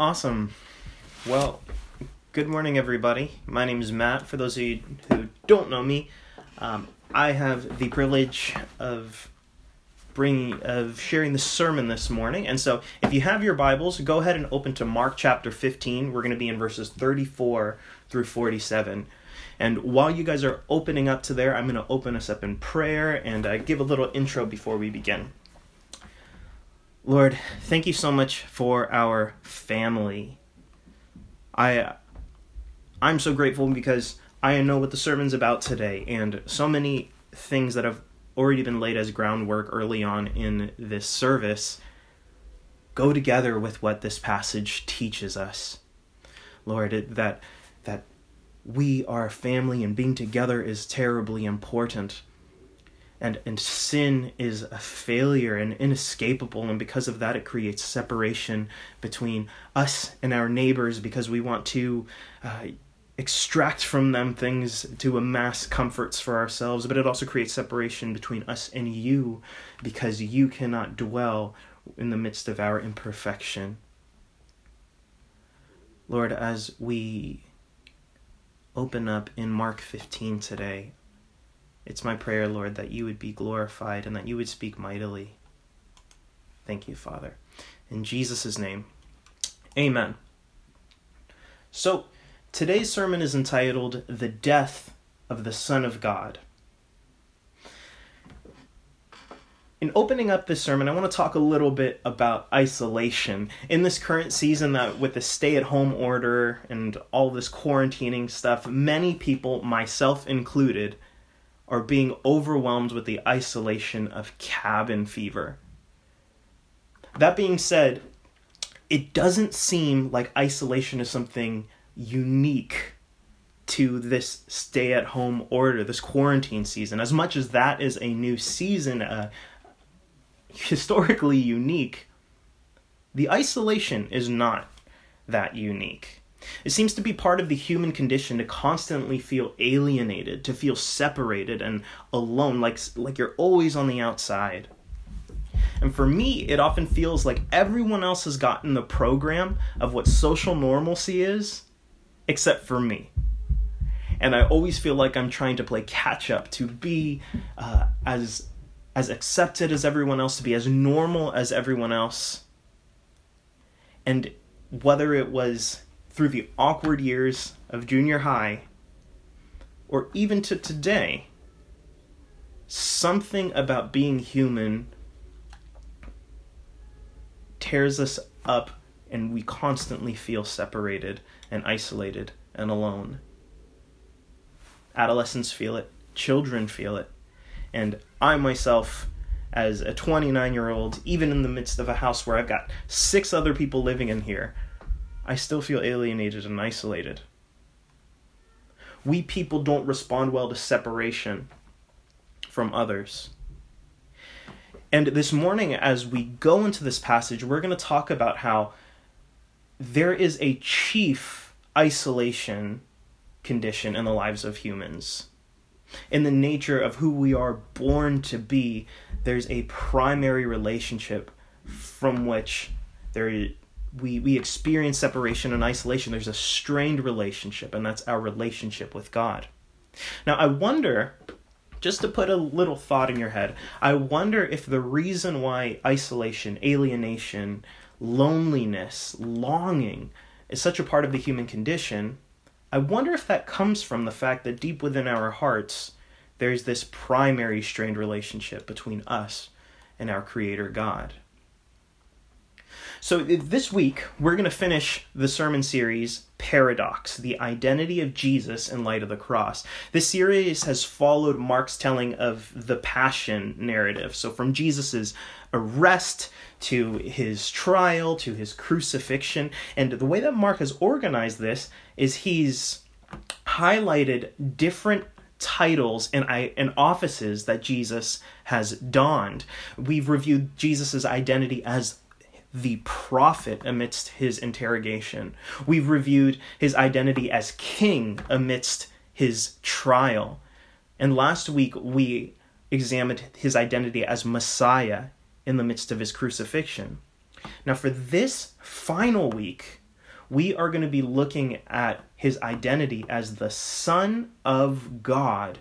Awesome. Well, good morning, everybody. My name is Matt. For those of you who don't know me, um, I have the privilege of bringing of sharing the sermon this morning. And so, if you have your Bibles, go ahead and open to Mark chapter 15. We're going to be in verses 34 through 47. And while you guys are opening up to there, I'm going to open us up in prayer and uh, give a little intro before we begin. Lord, thank you so much for our family. I I'm so grateful because I know what the sermon's about today and so many things that have already been laid as groundwork early on in this service go together with what this passage teaches us. Lord, that that we are family and being together is terribly important and and sin is a failure and inescapable and because of that it creates separation between us and our neighbors because we want to uh, extract from them things to amass comforts for ourselves but it also creates separation between us and you because you cannot dwell in the midst of our imperfection. Lord as we open up in mark 15 today it's my prayer, Lord, that you would be glorified and that you would speak mightily. Thank you, Father. In Jesus' name, amen. So, today's sermon is entitled The Death of the Son of God. In opening up this sermon, I want to talk a little bit about isolation. In this current season, that with the stay-at-home order and all this quarantining stuff, many people, myself included, are being overwhelmed with the isolation of cabin fever. That being said, it doesn't seem like isolation is something unique to this stay at home order, this quarantine season. As much as that is a new season, uh, historically unique, the isolation is not that unique. It seems to be part of the human condition to constantly feel alienated, to feel separated and alone, like, like you're always on the outside. And for me, it often feels like everyone else has gotten the program of what social normalcy is, except for me. And I always feel like I'm trying to play catch up, to be uh, as as accepted as everyone else, to be as normal as everyone else. And whether it was through the awkward years of junior high, or even to today, something about being human tears us up and we constantly feel separated and isolated and alone. Adolescents feel it, children feel it, and I myself, as a 29 year old, even in the midst of a house where I've got six other people living in here, I still feel alienated and isolated. We people don't respond well to separation from others. And this morning, as we go into this passage, we're going to talk about how there is a chief isolation condition in the lives of humans. In the nature of who we are born to be, there's a primary relationship from which there we we experience separation and isolation. There's a strained relationship and that's our relationship with god. Now i wonder just to put a little thought in your head i wonder if the reason why isolation alienation loneliness longing is such a part of the human condition i wonder if that comes from the fact that deep within our hearts there's this primary strained relationship between us and our creator god so this week, we're going to finish the sermon series Paradox, the identity of Jesus in light of the cross. This series has followed Mark's telling of the passion narrative. So from Jesus's arrest to his trial to his crucifixion. And the way that Mark has organized this is he's highlighted different titles and, I and offices that Jesus has donned. We've reviewed Jesus' identity as the prophet amidst his interrogation. We've reviewed his identity as king amidst his trial. And last week we examined his identity as Messiah in the midst of his crucifixion. Now, for this final week, we are going to be looking at his identity as the Son of God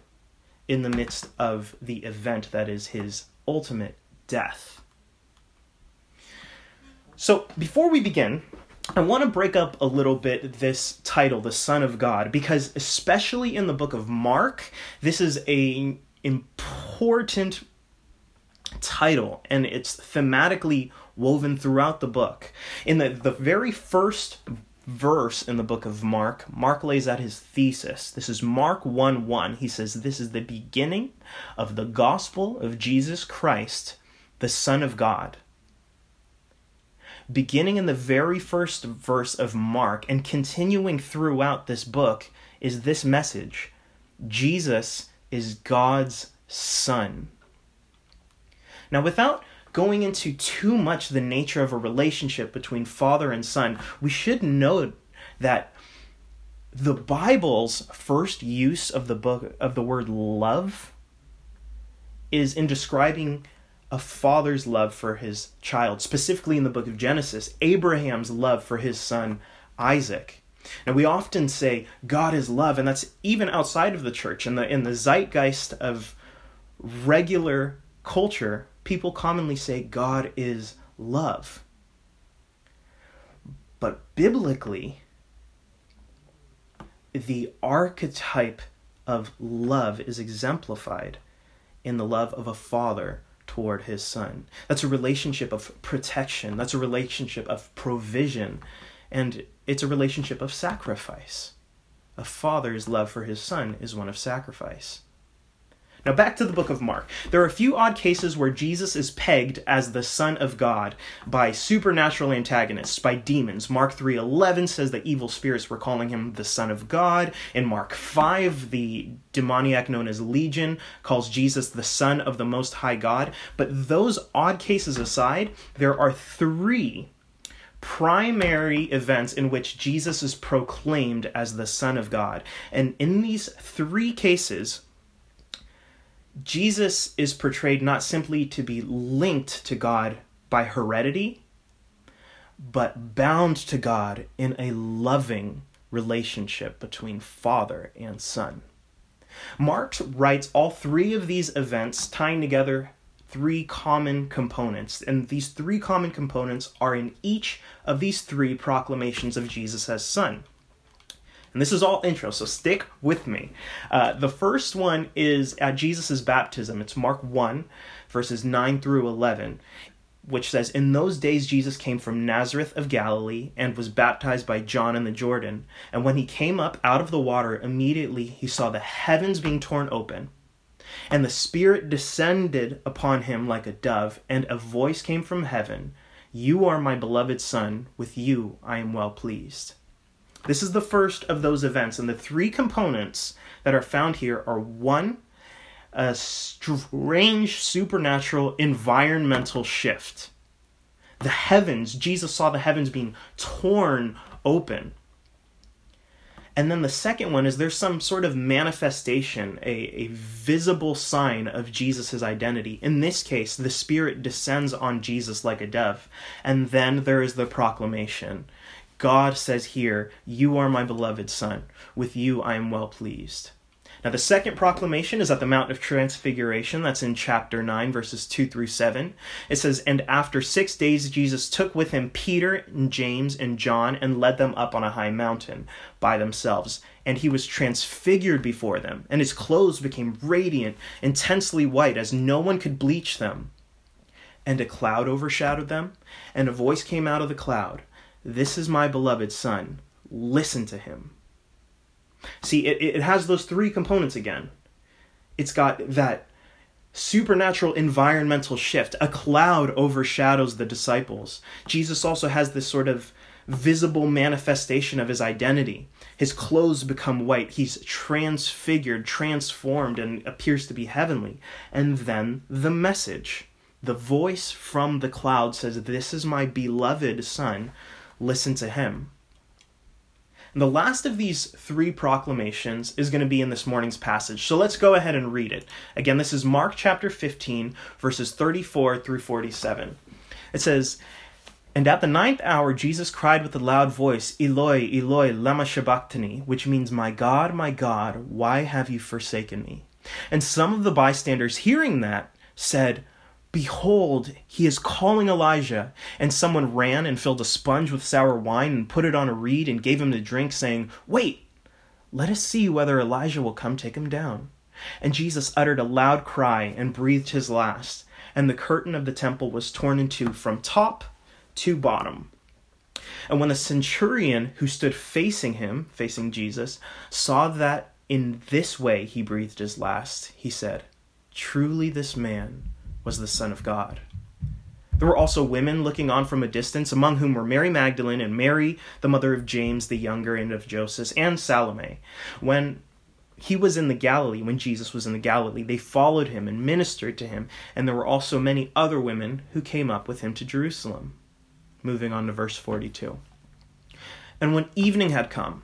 in the midst of the event that is his ultimate death. So, before we begin, I want to break up a little bit this title, the Son of God, because especially in the book of Mark, this is a important title and it's thematically woven throughout the book. In the, the very first verse in the book of Mark, Mark lays out his thesis. This is Mark 1 1. He says, This is the beginning of the gospel of Jesus Christ, the Son of God. Beginning in the very first verse of Mark and continuing throughout this book is this message Jesus is God's Son. Now, without going into too much the nature of a relationship between father and son, we should note that the Bible's first use of the book of the word love is in describing a father's love for his child, specifically in the book of Genesis, Abraham's love for his son Isaac. Now we often say God is love, and that's even outside of the church. In the in the zeitgeist of regular culture, people commonly say God is love. But biblically, the archetype of love is exemplified in the love of a father toward his son. That's a relationship of protection, that's a relationship of provision, and it's a relationship of sacrifice. A father's love for his son is one of sacrifice. Now, back to the book of Mark. There are a few odd cases where Jesus is pegged as the Son of God by supernatural antagonists, by demons. Mark 3.11 says that evil spirits were calling him the Son of God. In Mark 5, the demoniac known as Legion calls Jesus the Son of the Most High God. But those odd cases aside, there are three primary events in which Jesus is proclaimed as the Son of God. And in these three cases, Jesus is portrayed not simply to be linked to God by heredity, but bound to God in a loving relationship between father and son. Mark writes all three of these events tying together three common components, and these three common components are in each of these three proclamations of Jesus as Son. And this is all intro, so stick with me. Uh, the first one is at Jesus' baptism. It's Mark 1, verses 9 through 11, which says, In those days Jesus came from Nazareth of Galilee and was baptized by John in the Jordan. And when he came up out of the water, immediately he saw the heavens being torn open. And the Spirit descended upon him like a dove, and a voice came from heaven You are my beloved Son, with you I am well pleased. This is the first of those events, and the three components that are found here are one, a strange supernatural environmental shift. The heavens, Jesus saw the heavens being torn open. And then the second one is there's some sort of manifestation, a, a visible sign of Jesus' identity. In this case, the Spirit descends on Jesus like a dove. And then there is the proclamation God says here, You are my beloved Son. With you I am well pleased. Now, the second proclamation is at the Mount of Transfiguration. That's in chapter 9, verses 2 through 7. It says, And after six days, Jesus took with him Peter and James and John and led them up on a high mountain by themselves. And he was transfigured before them, and his clothes became radiant, intensely white, as no one could bleach them. And a cloud overshadowed them, and a voice came out of the cloud this is my beloved son. Listen to him. See, it, it has those three components again. It's got that supernatural environmental shift. A cloud overshadows the disciples. Jesus also has this sort of visible manifestation of his identity. His clothes become white. He's transfigured, transformed, and appears to be heavenly. And then the message. The voice from the cloud says, This is my beloved Son listen to him. And the last of these three proclamations is going to be in this morning's passage. So let's go ahead and read it. Again, this is Mark chapter 15, verses 34 through 47. It says, And at the ninth hour, Jesus cried with a loud voice, Eloi, Eloi, lama sabachthani, which means, My God, my God, why have you forsaken me? And some of the bystanders, hearing that, said, Behold, he is calling Elijah. And someone ran and filled a sponge with sour wine and put it on a reed and gave him to drink, saying, Wait, let us see whether Elijah will come take him down. And Jesus uttered a loud cry and breathed his last, and the curtain of the temple was torn in two from top to bottom. And when the centurion who stood facing him, facing Jesus, saw that in this way he breathed his last, he said, Truly this man was the Son of God. There were also women looking on from a distance, among whom were Mary Magdalene and Mary, the mother of James the younger and of Joseph, and Salome. When he was in the Galilee, when Jesus was in the Galilee, they followed him and ministered to him, and there were also many other women who came up with him to Jerusalem. Moving on to verse 42. And when evening had come,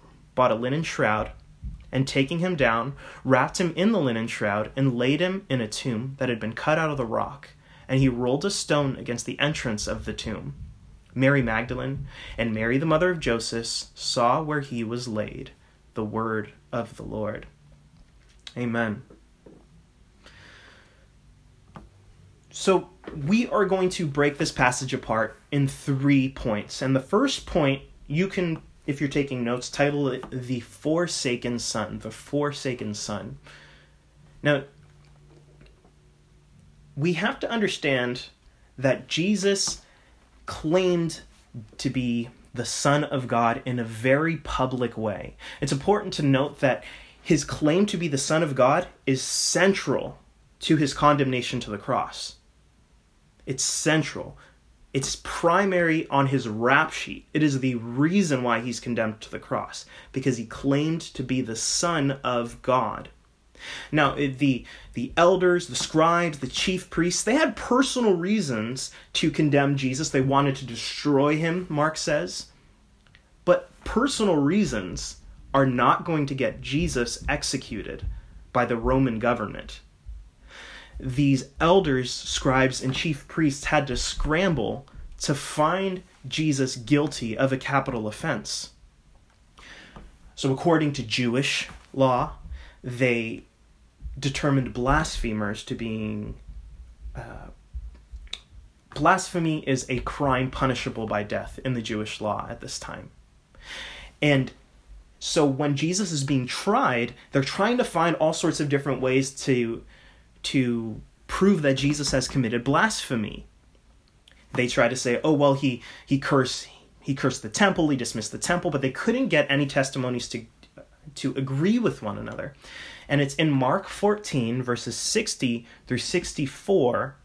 bought a linen shroud, and taking him down, wrapped him in the linen shroud, and laid him in a tomb that had been cut out of the rock. And he rolled a stone against the entrance of the tomb. Mary Magdalene and Mary, the mother of Joseph, saw where he was laid. The word of the Lord. Amen. So, we are going to break this passage apart in three points. And the first point you can if you're taking notes, title it The Forsaken Son. The Forsaken Son. Now, we have to understand that Jesus claimed to be the Son of God in a very public way. It's important to note that his claim to be the Son of God is central to his condemnation to the cross. It's central. It's primary on his rap sheet. It is the reason why he's condemned to the cross, because he claimed to be the Son of God. Now, the, the elders, the scribes, the chief priests, they had personal reasons to condemn Jesus. They wanted to destroy him, Mark says. But personal reasons are not going to get Jesus executed by the Roman government these elders, scribes, and chief priests had to scramble to find Jesus guilty of a capital offense. So, according to Jewish law, they determined blasphemers to being. Uh, blasphemy is a crime punishable by death in the Jewish law at this time. And so when Jesus is being tried, they're trying to find all sorts of different ways to to prove that Jesus has committed blasphemy. They try to say, "Oh well, he he cursed he cursed the temple, he dismissed the temple," but they couldn't get any testimonies to to agree with one another. And it's in Mark 14 verses 60 through 64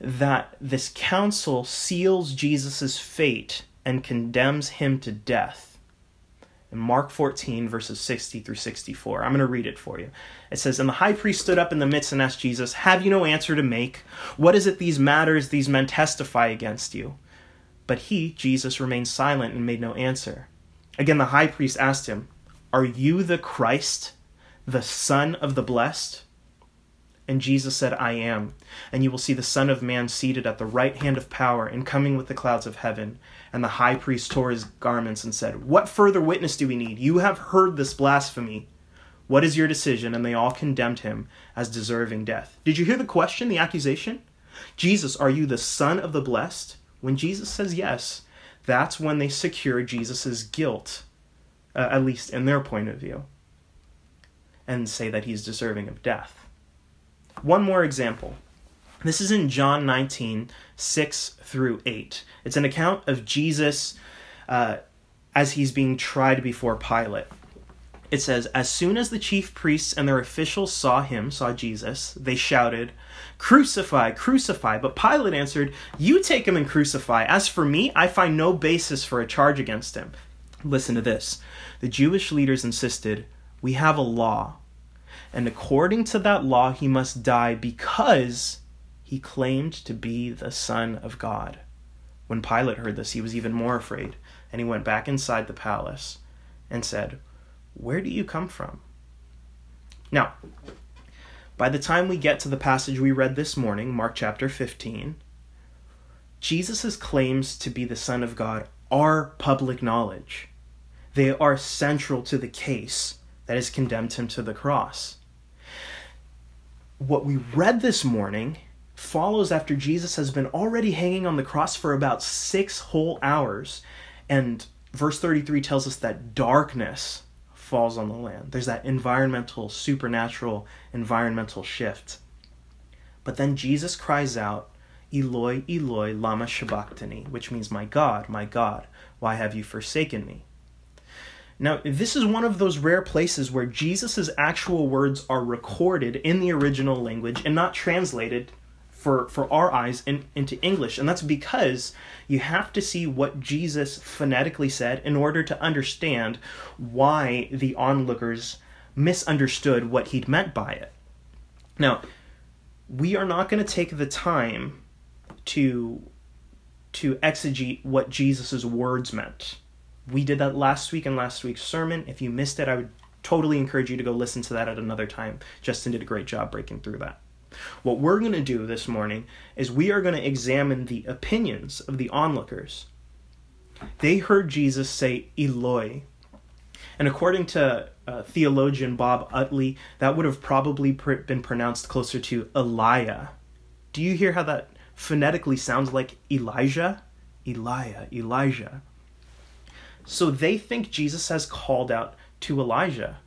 that this council seals Jesus' fate and condemns him to death Mark 14, verses 60 through 64. I'm going to read it for you. It says, And the high priest stood up in the midst and asked Jesus, Have you no answer to make? What is it these matters these men testify against you? But he, Jesus, remained silent and made no answer. Again, the high priest asked him, Are you the Christ, the Son of the Blessed? And Jesus said, I am. And you will see the Son of Man seated at the right hand of power and coming with the clouds of heaven. And the high priest tore his garments and said, What further witness do we need? You have heard this blasphemy. What is your decision? And they all condemned him as deserving death. Did you hear the question, the accusation? Jesus, are you the Son of the Blessed? When Jesus says yes, that's when they secure Jesus' guilt, uh, at least in their point of view, and say that he's deserving of death. One more example. This is in John 19, 6 through 8. It's an account of Jesus uh, as he's being tried before Pilate. it says, As soon as the chief priests and their officials saw him, saw Jesus, they shouted, Crucify, crucify. But Pilate answered, You take him and crucify. As for me, I find no basis for a charge against him. Listen to this. The Jewish leaders insisted, We have a law. And according to that law, he must die because he claimed to be the Son of God. When Pilate heard this, he was even more afraid, and he went back inside the palace and said, Where do you come from? Now, by the time we get to the passage we read this morning, Mark chapter 15, Jesus' claims to be the Son of God are public knowledge. They are central to the case that has condemned him to the cross. What we read this morning follows after Jesus has been already hanging on the cross for about six whole hours. And verse 33 tells us that darkness falls on the land. There's that environmental, supernatural, environmental shift. But then Jesus cries out, Eloi, Eloi, lama sabachthani, which means, My God, my God, why have you forsaken me? Now, this is one of those rare places where Jesus' actual words are recorded in the original language and not translated for, for our eyes in, into English. And that's because you have to see what Jesus phonetically said in order to understand why the onlookers misunderstood what he'd meant by it. Now, we are not going to take the time to to exegete what Jesus' words meant. We did that last week in last week's sermon. If you missed it, I would totally encourage you to go listen to that at another time. Justin did a great job breaking through that. What we're going to do this morning is we are going to examine the opinions of the onlookers. They heard Jesus say Eloi. And according to uh, theologian Bob Utley, that would have probably pr- been pronounced closer to Elijah. Do you hear how that phonetically sounds like Elijah? Elijah, Elijah. So they think Jesus has called out to Elijah.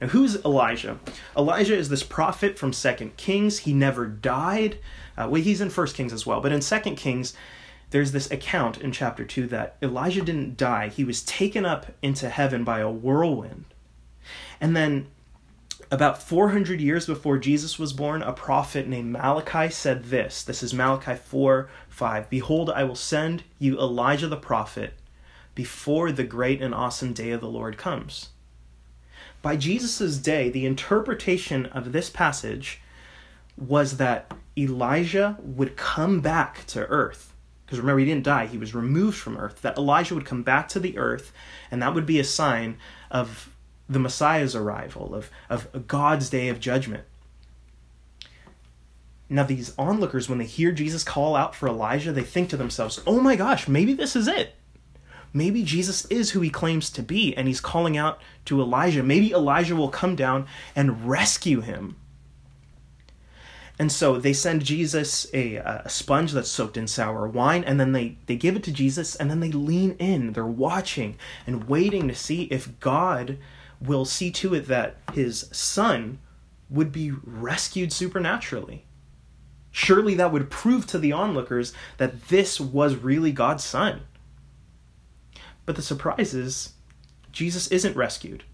Now, who's Elijah? Elijah is this prophet from Second Kings. He never died. Uh, well, he's in First Kings as well, but in Second Kings, there's this account in chapter two that Elijah didn't die. He was taken up into heaven by a whirlwind, and then. About 400 years before Jesus was born, a prophet named Malachi said this. This is Malachi 4 5. Behold, I will send you Elijah the prophet before the great and awesome day of the Lord comes. By Jesus' day, the interpretation of this passage was that Elijah would come back to earth. Because remember, he didn't die, he was removed from earth. That Elijah would come back to the earth, and that would be a sign of the Messiah's arrival, of, of God's day of judgment. Now, these onlookers, when they hear Jesus call out for Elijah, they think to themselves, oh my gosh, maybe this is it maybe Jesus is who he claims to be and he's calling out to Elijah. Maybe Elijah will come down and rescue him. And so they send Jesus a, a sponge that's soaked in sour wine, and then they, they give it to Jesus, and then they lean in. They're watching and waiting to see if God will see to it that his son would be rescued supernaturally. Surely that would prove to the onlookers that this was really God's son. But the surprise is, Jesus isn't rescued.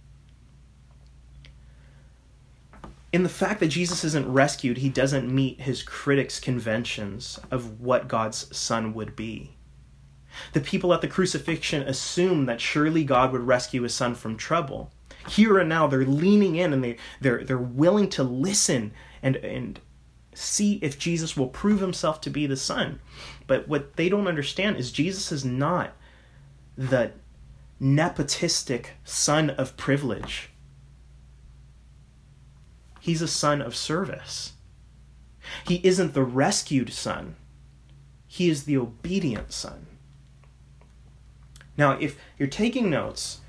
In the fact that Jesus isn't rescued, he doesn't meet his critics' conventions of what God's son would be. The people at the crucifixion assume that surely God would rescue his son from trouble. Here and now, they're leaning in and they, they're, they're willing to listen and, and see if Jesus will prove himself to be the son. But what they don't understand is Jesus is not the nepotistic son of privilege. He's a son of service. He isn't the rescued son, he is the obedient son. Now, if you're taking notes,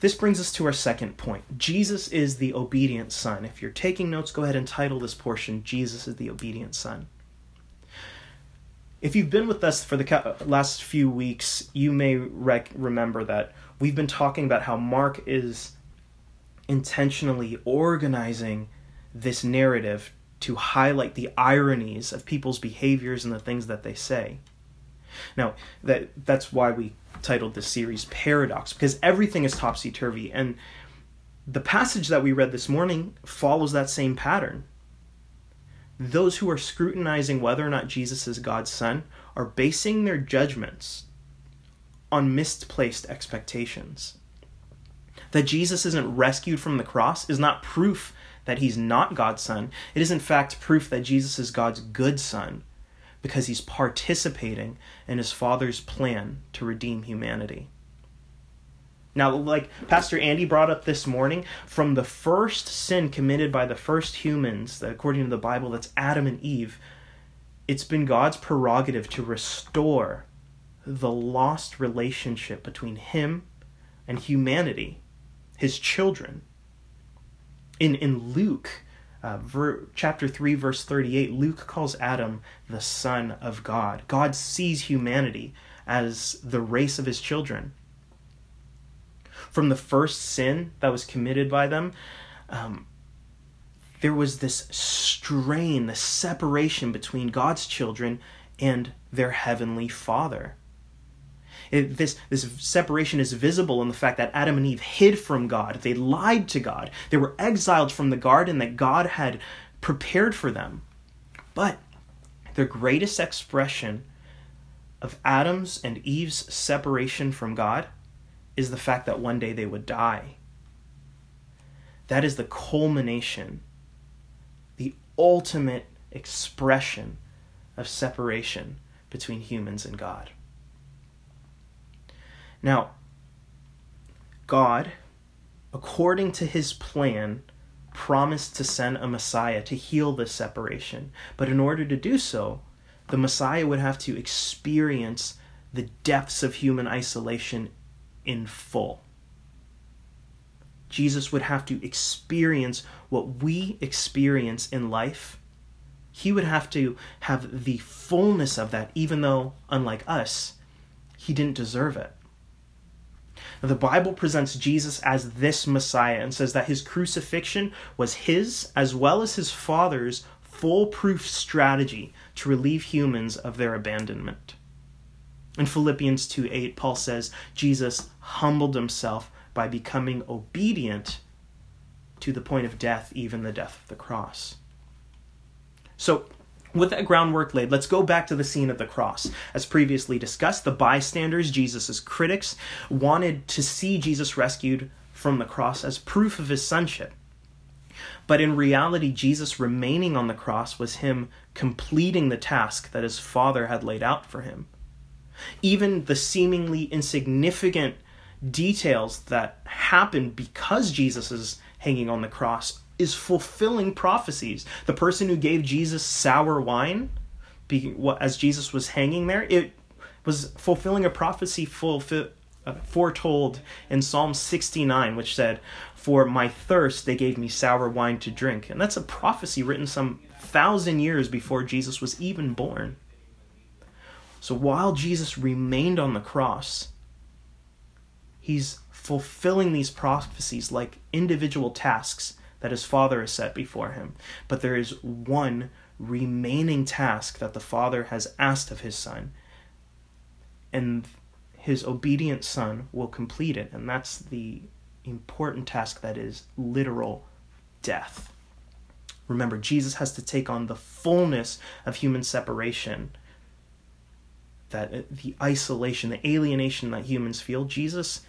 this brings us to our second point. Jesus is the obedient son. If you're taking notes, go ahead and title this portion Jesus is the obedient son. If you've been with us for the last few weeks, you may rec- remember that we've been talking about how Mark is intentionally organizing this narrative to highlight the ironies of people's behaviors and the things that they say. Now, that that's why we titled this series Paradox because everything is topsy-turvy and the passage that we read this morning follows that same pattern. Those who are scrutinizing whether or not Jesus is God's son are basing their judgments on misplaced expectations. That Jesus isn't rescued from the cross is not proof that he's not God's son. It is, in fact, proof that Jesus is God's good son because he's participating in his Father's plan to redeem humanity. Now, like Pastor Andy brought up this morning, from the first sin committed by the first humans, according to the Bible, that's Adam and Eve, it's been God's prerogative to restore the lost relationship between Him and humanity, His children. In, in Luke, uh, ver, chapter 3, verse 38, Luke calls Adam the Son of God. God sees humanity as the race of His children from the first sin that was committed by them, um, there was this strain, the separation between God's children and their heavenly Father. It, this, this separation is visible in the fact that Adam and Eve hid from God. They lied to God. They were exiled from the garden that God had prepared for them. But the greatest expression of Adam's and Eve's separation from God is the fact that one day they would die. That is the culmination, the ultimate expression of separation between humans and God. Now, God, according to his plan, promised to send a Messiah to heal this separation. But in order to do so, the Messiah would have to experience the depths of human isolation in full. Jesus would have to experience what we experience in life. He would have to have the fullness of that, even though, unlike us, he didn't deserve it. Now, the Bible presents Jesus as this Messiah and says that his crucifixion was his, as well as his Father's, foolproof strategy to relieve humans of their abandonment. In Philippians 2 8, Paul says, Jesus humbled himself by becoming obedient to the point of death, even the death of the cross. So, with that groundwork laid, let's go back to the scene of the cross. As previously discussed, the bystanders, Jesus' critics, wanted to see Jesus rescued from the cross as proof of his sonship. But in reality, Jesus remaining on the cross was him completing the task that his Father had laid out for him. Even the seemingly insignificant details that happen because Jesus is hanging on the cross is fulfilling prophecies. The person who gave Jesus sour wine as Jesus was hanging there, it was fulfilling a prophecy fulfill, uh, foretold in Psalm 69, which said, For my thirst they gave me sour wine to drink. And that's a prophecy written some thousand years before Jesus was even born. So while Jesus remained on the cross, he's fulfilling these prophecies like individual tasks that his Father has set before him. But there is one remaining task that the Father has asked of his Son, and his obedient Son will complete it, and that's the important task that is literal death. Remember, Jesus has to take on the fullness of human separation that uh, the isolation, the alienation that humans feel, Jesus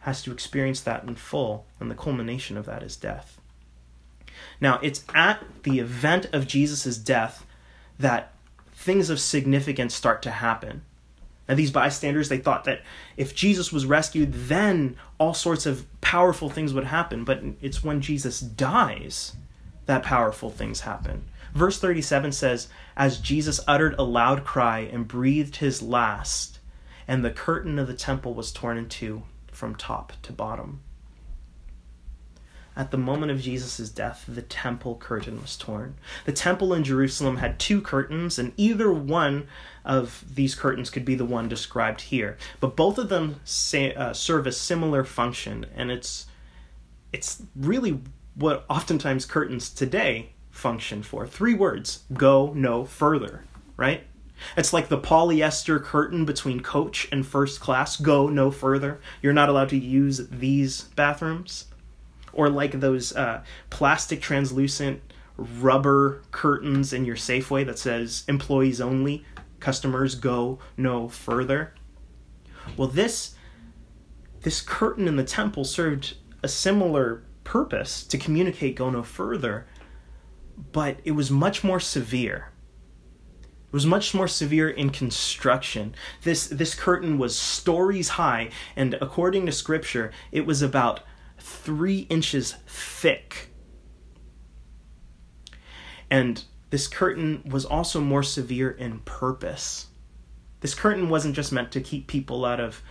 has to experience that in full, and the culmination of that is death. Now, it's at the event of Jesus' death that things of significance start to happen. And these bystanders, they thought that if Jesus was rescued, then all sorts of powerful things would happen. But it's when Jesus dies that powerful things happen. Verse 37 says, As Jesus uttered a loud cry and breathed his last, and the curtain of the temple was torn in two from top to bottom. At the moment of Jesus' death, the temple curtain was torn. The temple in Jerusalem had two curtains, and either one of these curtains could be the one described here. But both of them say, uh, serve a similar function, and it's it's really what oftentimes curtains today function for. Three words go no further, right? It's like the polyester curtain between coach and first class go no further. You're not allowed to use these bathrooms. or like those uh, plastic translucent rubber curtains in your Safeway that says employees only, customers go no further. Well, this this curtain in the temple served a similar purpose to communicate go no further, but it was much more severe. It was much more severe in construction. This this curtain was stories high, and according to scripture, it was about three inches thick. And this curtain was also more severe in purpose. This curtain wasn't just meant to keep people out of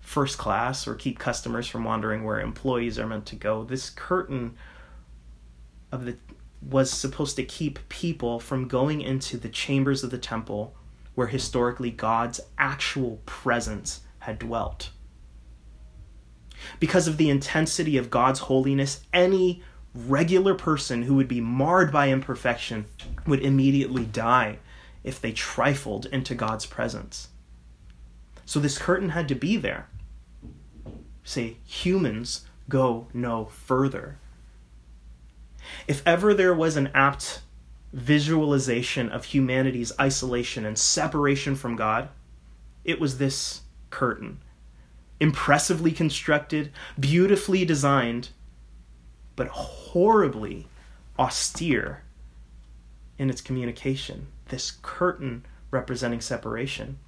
first class or keep customers from wandering where employees are meant to go. This curtain of the was supposed to keep people from going into the chambers of the temple where historically God's actual presence had dwelt. Because of the intensity of God's holiness, any regular person who would be marred by imperfection would immediately die if they trifled into God's presence. So this curtain had to be there. Say, humans go no further. If ever there was an apt visualization of humanity's isolation and separation from God, it was this curtain. Impressively constructed, beautifully designed, but horribly austere in its communication. This curtain representing separation.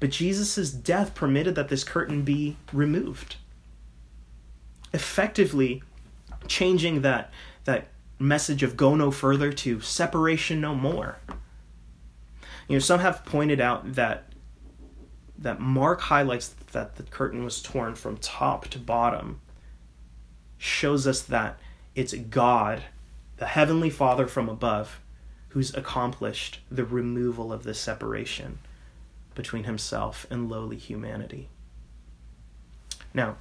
But Jesus' death permitted that this curtain be removed, effectively changing that, that message of go no further to separation no more. You know, some have pointed out that that Mark highlights that the curtain was torn from top to bottom shows us that it's God, the Heavenly Father from above, who's accomplished the removal of the separation between himself and lowly humanity. Now,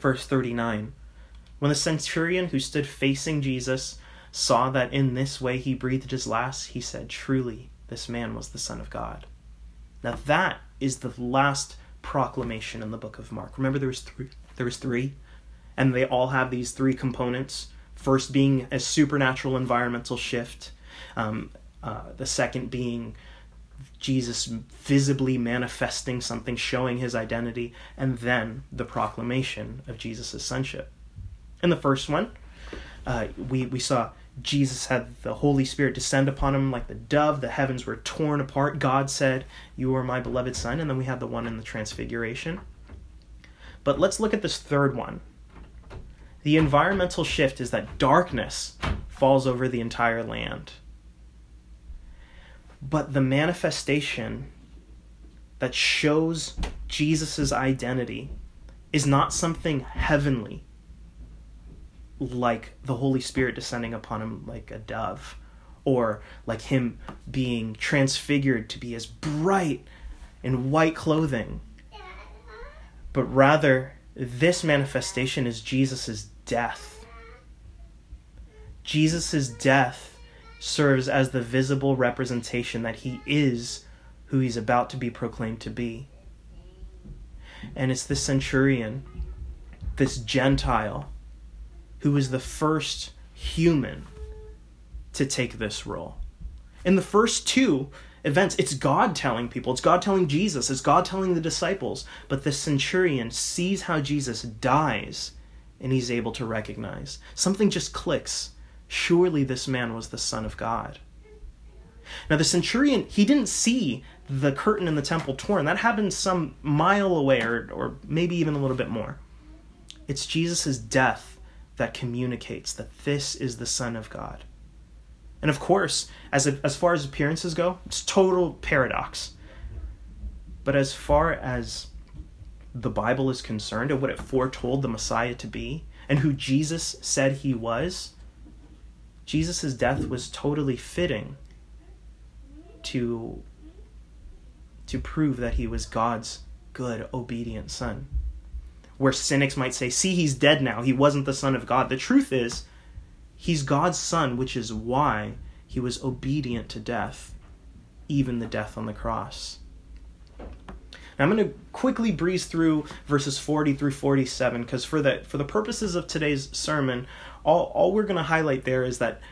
verse 39 When the centurion who stood facing Jesus saw that in this way he breathed his last, he said, Truly, this man was the Son of God. Now, that is the last proclamation in the book of Mark. Remember, there was three. There was three and they all have these three components. First being a supernatural environmental shift, um, uh, the second being Jesus visibly manifesting something, showing his identity, and then the proclamation of Jesus' sonship. In the first one, uh, we, we saw Jesus had the Holy Spirit descend upon him like the dove. The heavens were torn apart. God said, You are my beloved Son. And then we had the one in the Transfiguration. But let's look at this third one the environmental shift is that darkness falls over the entire land. But the manifestation that shows Jesus' identity is not something heavenly, like the Holy Spirit descending upon him like a dove, or like him being transfigured to be as bright in white clothing, but rather this manifestation is Jesus' death. Jesus' death serves as the visible representation that he is who he's about to be proclaimed to be. And it's this centurion, this Gentile, who is the first human to take this role. In the first two, events. It's God telling people, it's God telling Jesus, it's God telling the disciples. But the centurion sees how Jesus dies and he's able to recognize. Something just clicks. Surely this man was the Son of God. Now, the centurion, he didn't see the curtain in the temple torn. That happened some mile away, or, or maybe even a little bit more. It's Jesus' death that communicates that this is the Son of God. And of course, as, a, as far as appearances go, it's total paradox. But as far as the Bible is concerned and what it foretold the Messiah to be and who Jesus said he was, Jesus' death was totally fitting to, to prove that he was God's good, obedient son. Where cynics might say, see, he's dead now. He wasn't the son of God. The truth is, He's God's son, which is why he was obedient to death, even the death on the cross. Now I'm going to quickly breeze through verses 40 through 47 because for the for the purposes of today's sermon, all all we're going to highlight there is that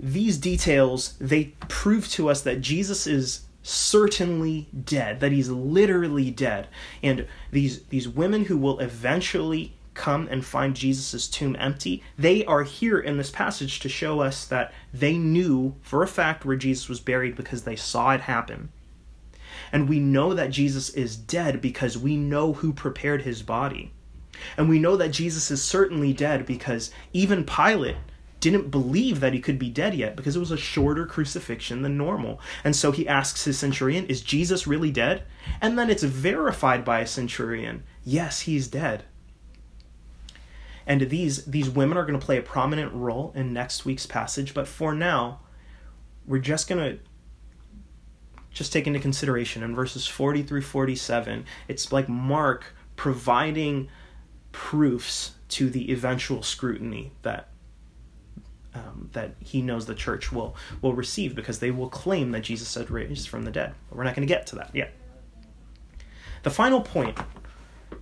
these details they prove to us that Jesus is certainly dead, that he's literally dead. And these these women who will eventually come and find Jesus' tomb empty, they are here in this passage to show us that they knew for a fact where Jesus was buried because they saw it happen. And we know that Jesus is dead because we know who prepared his body. And we know that Jesus is certainly dead because even Pilate didn't believe that he could be dead yet because it was a shorter crucifixion than normal. And so he asks his centurion, Is Jesus really dead? And then it's verified by a centurion, Yes, he's dead. And these, these women are going to play a prominent role in next week's passage, but for now, we're just going to just take into consideration in verses 40 through 47, it's like Mark providing proofs to the eventual scrutiny that um, that he knows the church will will receive because they will claim that Jesus had raised from the dead. But we're not going to get to that yet. The final point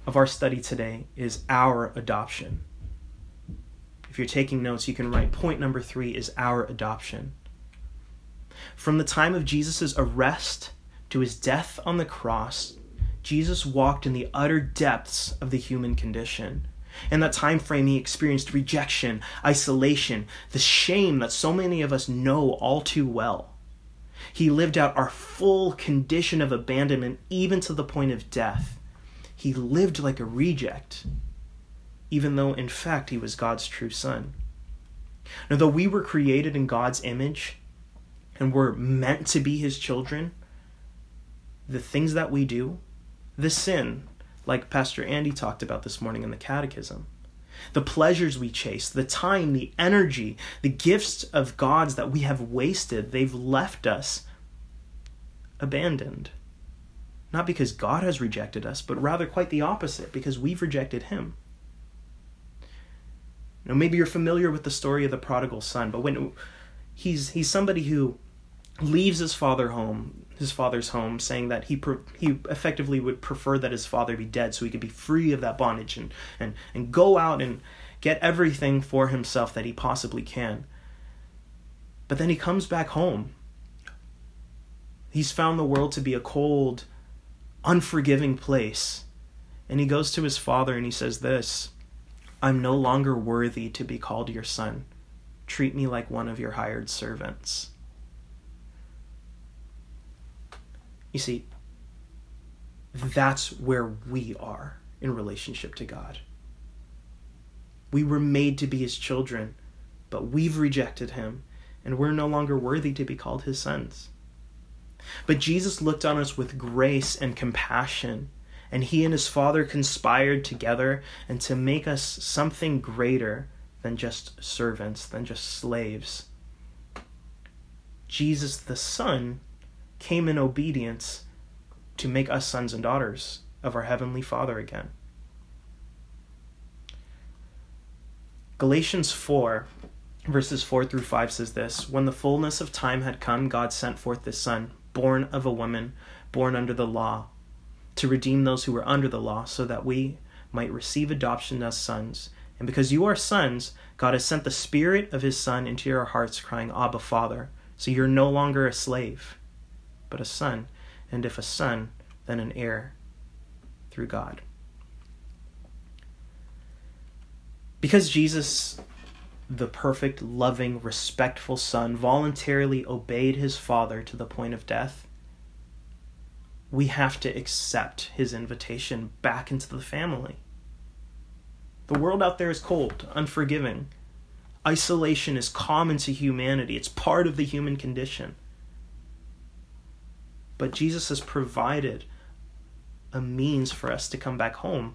of our study today is our adoption. If you're taking notes, you can write point number three is our adoption. From the time of Jesus' arrest to his death on the cross, Jesus walked in the utter depths of the human condition. In that time frame, he experienced rejection, isolation, the shame that so many of us know all too well. He lived out our full condition of abandonment, even to the point of death. He lived like a reject even though in fact he was God's true son. Now, though we were created in God's image and were meant to be his children, the things that we do, the sin, like Pastor Andy talked about this morning in the Catechism, the pleasures we chase, the time, the energy, the gifts of God's that we have wasted, they've left us abandoned. Not because God has rejected us, but rather quite the opposite, because we've rejected Him. Now, maybe you're familiar with the story of the prodigal son, but when he's he's somebody who leaves his father home, his father's home, saying that he he effectively would prefer that his father be dead, so he could be free of that bondage and and and go out and get everything for himself that he possibly can. But then he comes back home. He's found the world to be a cold, unforgiving place. And he goes to his father and he says this I'm no longer worthy to be called your son. Treat me like one of your hired servants. You see, that's where we are in relationship to God. We were made to be his children, but we've rejected him, and we're no longer worthy to be called his sons. But Jesus looked on us with grace and compassion and he and his father conspired together and to make us something greater than just servants, than just slaves. Jesus the Son came in obedience to make us sons and daughters of our Heavenly Father again. Galatians 4, verses 4 through 5 says this When the fullness of time had come, God sent forth His Son, born of a woman, born under the law to redeem those who were under the law, so that we might receive adoption as sons. And because you are sons, God has sent the Spirit of His Son into your hearts, crying, Abba, Father. So you're no longer a slave, but a son. And if a son, then an heir through God. Because Jesus, the perfect, loving, respectful Son, voluntarily obeyed his Father to the point of death, we have to accept his invitation back into the family. The world out there is cold, unforgiving. Isolation is common to humanity, it's part of the human condition. But Jesus has provided a means for us to come back home.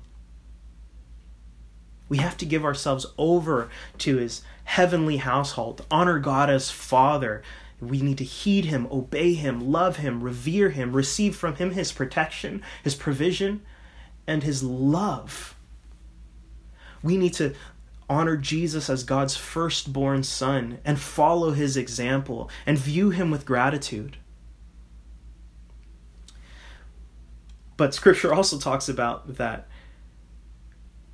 We have to give ourselves over to his heavenly household, honor God as Father, we need to heed him, obey him, love him, revere him, receive from him his protection, his provision, and his love. We need to honor Jesus as God's firstborn son and follow his example and view him with gratitude. But scripture also talks about that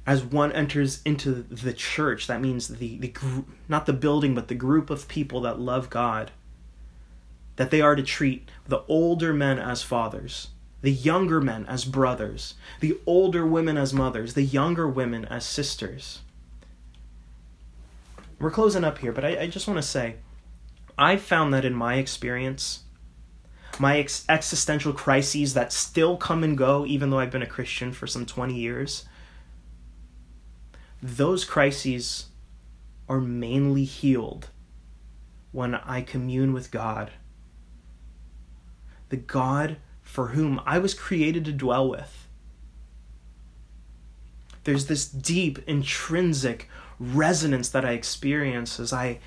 as one enters into the church, that means the, the not the building, but the group of people that love God, that they are to treat the older men as fathers, the younger men as brothers, the older women as mothers, the younger women as sisters. We're closing up here, but I, I just want to say I found that in my experience, my ex- existential crises that still come and go, even though I've been a Christian for some 20 years those crises are mainly healed when I commune with God. The God for whom I was created to dwell with. There's this deep, intrinsic resonance that I experience as I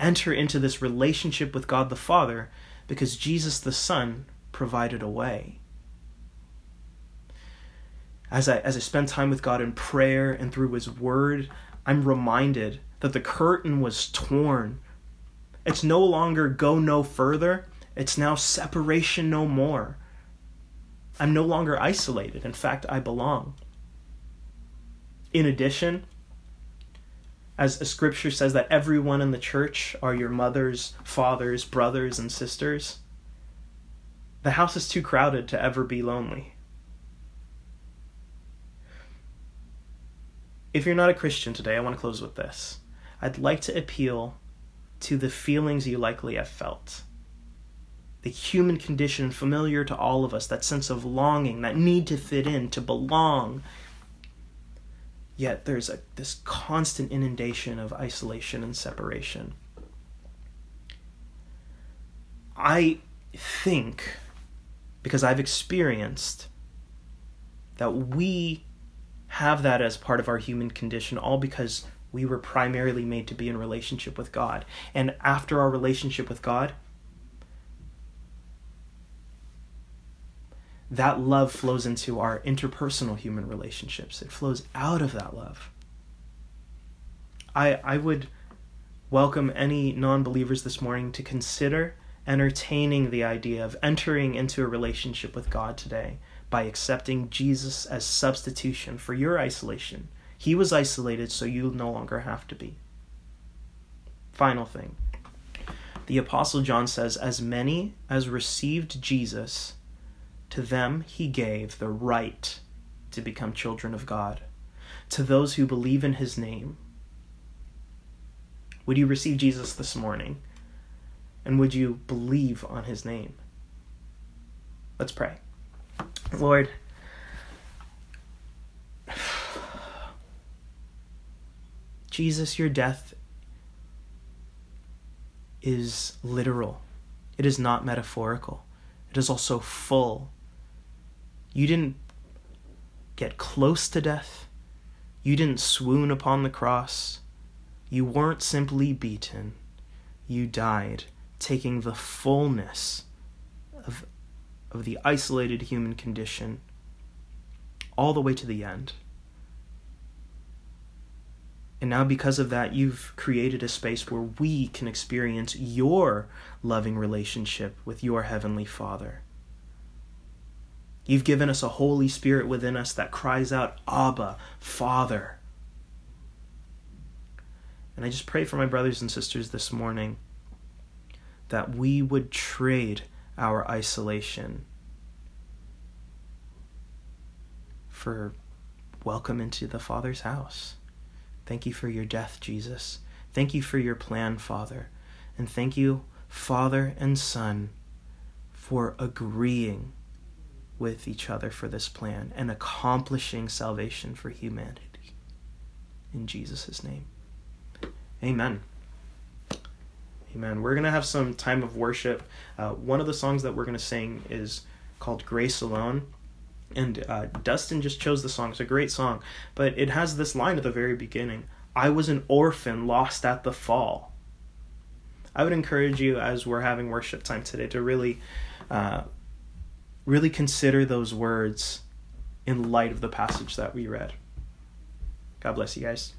enter into this relationship with God the Father because Jesus the Son provided a way as I as I spend time with God in prayer and through his word, I'm reminded that the curtain was torn. It's no longer go no further, it's now separation no more. I'm no longer isolated. In fact, I belong. In addition, as a scripture says that everyone in the church are your mothers, fathers, brothers, and sisters, the house is too crowded to ever be lonely. If you're not a Christian today, I want to close with this. I'd like to appeal to the feelings you likely have felt. The human condition familiar to all of us, that sense of longing, that need to fit in, to belong. Yet there's a, this constant inundation of isolation and separation. I think, because I've experienced, that we have that as part of our human condition, all because we were primarily made to be in relationship with God. And after our relationship with God, that love flows into our interpersonal human relationships. It flows out of that love. I, I would welcome any non believers this morning to consider entertaining the idea of entering into a relationship with God today by accepting Jesus as substitution for your isolation. He was isolated, so you no longer have to be. Final thing. The Apostle John says, As many as received Jesus, to them he gave the right to become children of God, to those who believe in his name. Would you receive Jesus this morning? And would you believe on his name? Let's pray. Lord, Jesus, your death is literal. It is not metaphorical. It is also full. You didn't get close to death. You didn't swoon upon the cross. You weren't simply beaten. You died, taking the fullness of of the isolated human condition all the way to the end. And now, because of that, you've created a space where we can experience your loving relationship with your Heavenly Father. You've given us a Holy Spirit within us that cries out, Abba, Father. And I just pray for my brothers and sisters this morning that we would trade our isolation. For welcome into the Father's house. Thank you for your death, Jesus. Thank you for your plan, Father. And thank you, Father and Son, for agreeing with each other for this plan and accomplishing salvation for humanity. In Jesus' name. Amen. Amen. We're going to have some time of worship. Uh, one of the songs that we're going to sing is called Grace Alone. And uh, Dustin just chose the song. It's a great song. But it has this line at the very beginning I was an orphan lost at the fall. I would encourage you as we're having worship time today to really, uh, really consider those words in light of the passage that we read. God bless you guys.